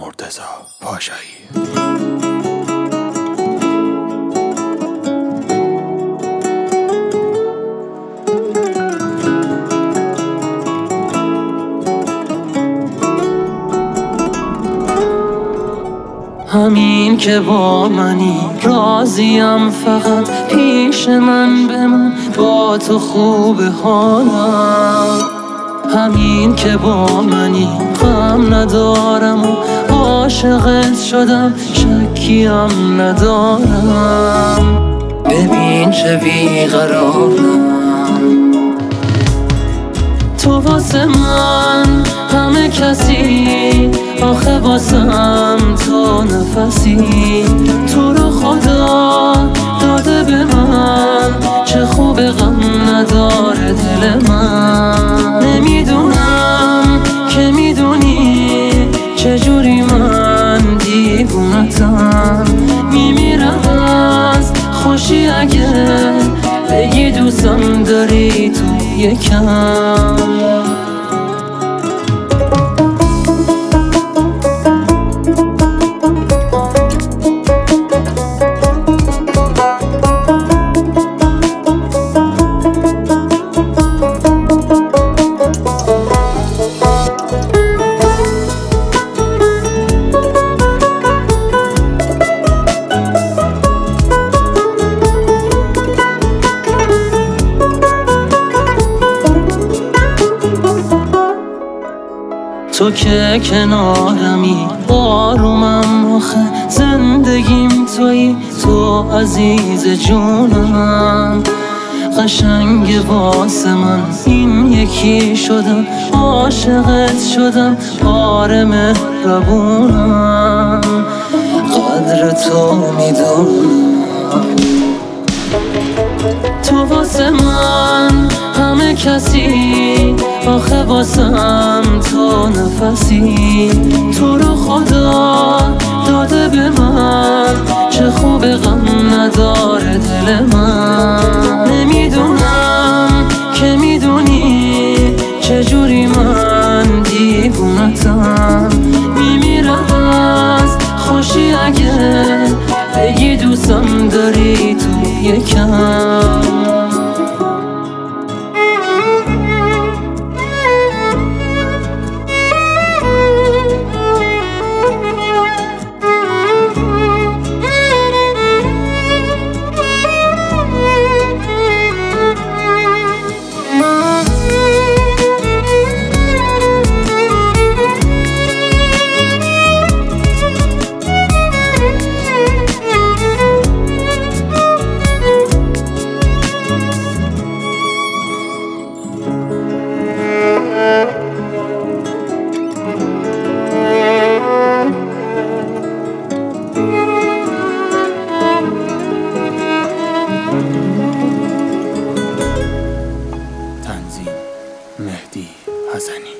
مرتزا پاشایی. همین که با منی راضیم فقط پیش من بمون با تو خوب حالم. همین که با منی غم ندارم و عاشقت شدم شکیم ندارم. ببین چه بیقرارم. تو واسه من همه کسی آخه واسم تو نفسی. تو رو خدا داده به من. دوستم داری تو یکم. تو که کنارمی آرومم آخه زندگیم توی تو عزیز جونم قشنگ واسه من این یکی شدم عاشقت شدم آره مهربونم. قدر تو می‌دونم. تو واسه من همه کسی آخه واسم نفسی. تو رو خدا داده به من. چه خوب غم نداره دل من. نمی‌دونم که می‌دونی چه جوری من دیوونتم. میمیرم از خوشی اگه بگی دوستم داری تو یکم. مهدی حسنی.